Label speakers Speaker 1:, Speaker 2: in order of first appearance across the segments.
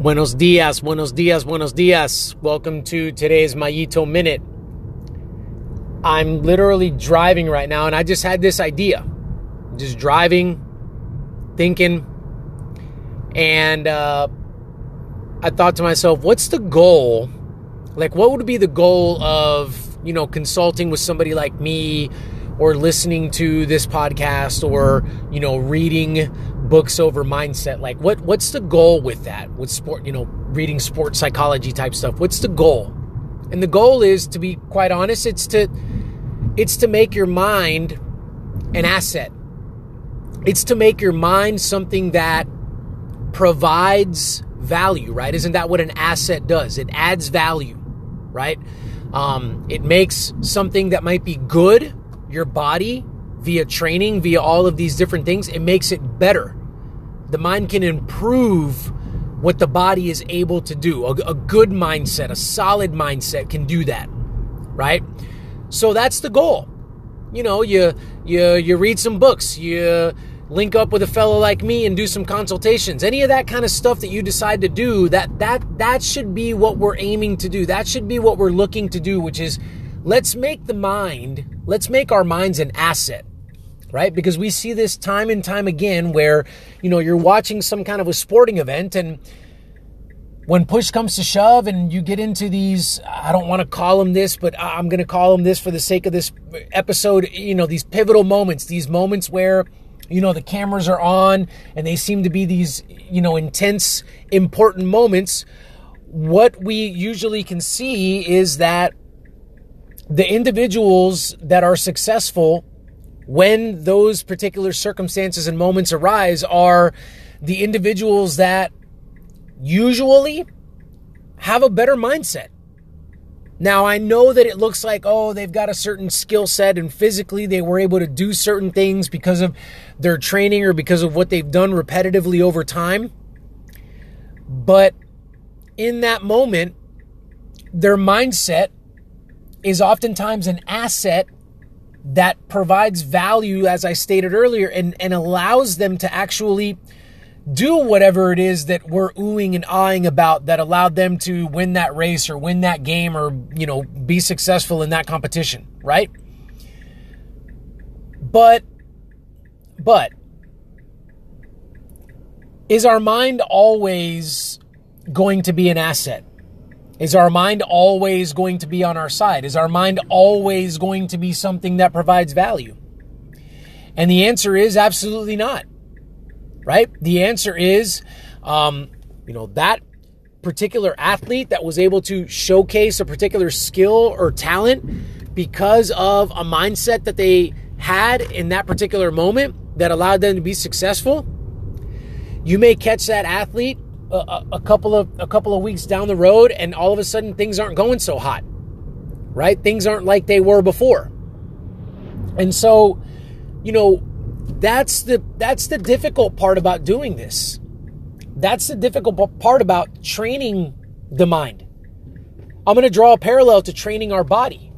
Speaker 1: Buenos dias, buenos dias, buenos dias. Welcome to today's Mayito Minute. I'm literally driving right now and I just had this idea. Just driving, thinking, and uh, I thought to myself, what's the goal? Like, what would be the goal of, you know, consulting with somebody like me or listening to this podcast or, you know, reading books over mindset like what what's the goal with that with sport you know reading sports psychology type stuff? What's the goal? And the goal is to be quite honest it's to it's to make your mind an asset. It's to make your mind something that provides value right? Isn't that what an asset does? It adds value right? Um, it makes something that might be good your body via training via all of these different things it makes it better the mind can improve what the body is able to do. A, a, good mindset, a solid mindset can do that, right? So that's the goal. You know, you you you read some books, you link up with a fellow like me and do some consultations. Any of that kind of stuff that you decide to do, that that that should be what we're aiming to do. That should be what we're looking to do, which is let's make the mind, let's make our minds an asset right? Because we see this time and time again where, you know, you're watching some kind of a sporting event and when push comes to shove and you get into these, I don't want to call them this, but I'm going to call them this for the sake of this episode, you know, these pivotal moments, these moments where, you know, the cameras are on and they seem to be these, you know, intense, important moments. What we usually can see is that the individuals that are successful when those particular circumstances and moments arise are the individuals that usually have a better mindset. Now, I know that it looks like, oh, they've got a certain skill set and physically they were able to do certain things because of their training or because of what they've done repetitively over time. But in that moment, their mindset is oftentimes an asset that provides value, as I stated earlier, and, and allows them to actually do whatever it is that we're oohing and ahhing about that allowed them to win that race or win that game or, you know, be successful in that competition, right? But, but, is our mind always going to be an asset? Is our mind always going to be on our side? Is our mind always going to be something that provides value? And the answer is absolutely not. Right? The answer is, um, you know, that particular athlete that was able to showcase a particular skill or talent because of a mindset that they had in that particular moment that allowed them to be successful. You may catch that athlete a, couple of a couple of weeks down the road and all of a sudden things aren't going so hot right? Things aren't like they were before. And so you know that's the that's the difficult part about doing this. That's the difficult part about training the mind. I'm going to draw a parallel to training our body.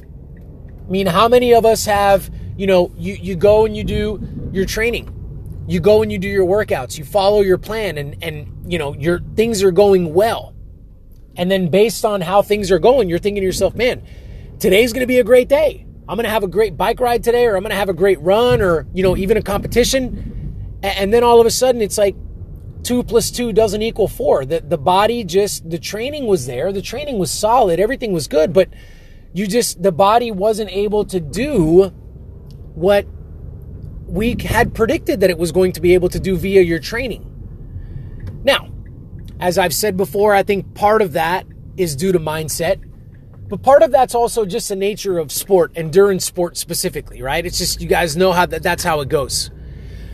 Speaker 1: I mean how many of us have you know you you go and you do your training. You go and you do your workouts. You follow your plan and and you know your things are going well. And then based on how things are going you're thinking to yourself man today's going to be a great day. I'm going to have a great bike ride today or i'm going to have a great run or you know even a competition. And then all of a sudden it's like two plus two doesn't equal four. The, the body just the training was there the training was solid everything was good but you just the body wasn't able to do what we had predicted that it was going to be able to do via your training. Now, as I've said before, I think part of that is due to mindset, but part of that's also just the nature of sport, endurance sport specifically, right? It's just you guys know how that, that's how it goes.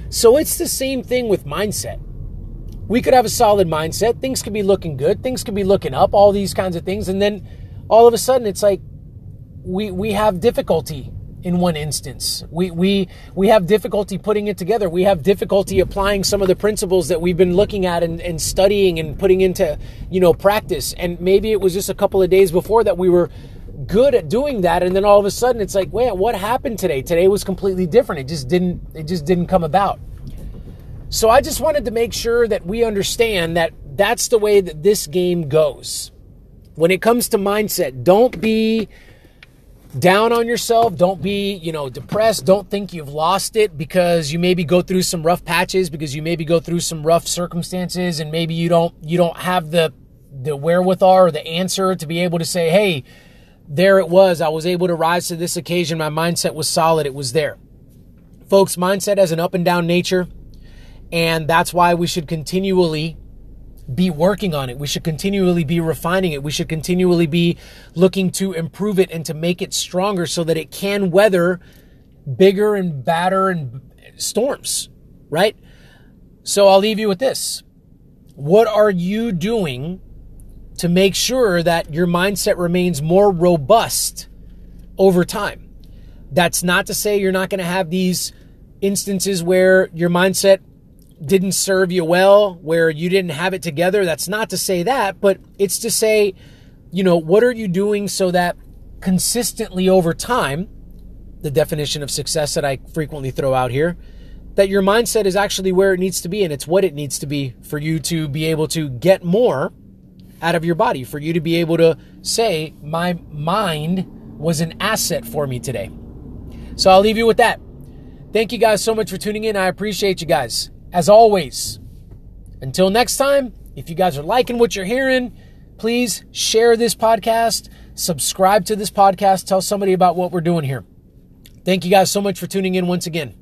Speaker 1: So it's the same thing with mindset. We could have a solid mindset, things could be looking good, things could be looking up, all these kinds of things, and then all of a sudden it's like we we have difficulty in one instance. We, we, we have difficulty putting it together. We have difficulty applying some of the principles that we've been looking at and, and studying and putting into, you know, practice. And maybe it was just a couple of days before that we were good at doing that. And then all of a sudden it's like, wait, what happened today? Today was completely different. It just didn't, it just didn't come about. So I just wanted to make sure that we understand that that's the way that this game goes. When it comes to mindset, don't be down on yourself. Don't be, you know, depressed. Don't think you've lost it because you maybe go through some rough patches because you maybe go through some rough circumstances and maybe you don't you don't have the the wherewithal or the answer to be able to say, "Hey, there it was. I was able to rise to this occasion. My mindset was solid. It was there." Folks, mindset has an up and down nature, and that's why we should continually be working on it. We should continually be refining it. We should continually be looking to improve it and to make it stronger so that it can weather bigger and badder and storms, right? So I'll leave you with this. What are you doing to make sure that your mindset remains more robust over time? That's not to say you're not going to have these instances where your mindset didn't serve you well, where you didn't have it together. That's not to say that, but it's to say, you know, what are you doing so that consistently over time, the definition of success that I frequently throw out here, that your mindset is actually where it needs to be and it's what it needs to be for you to be able to get more out of your body, for you to be able to say, my mind was an asset for me today. So I'll leave you with that. Thank you guys so much for tuning in. I appreciate you guys as always, until next time, if you guys are liking what you're hearing, please share this podcast, subscribe to this podcast, tell somebody about what we're doing here. Thank you guys so much for tuning in once again.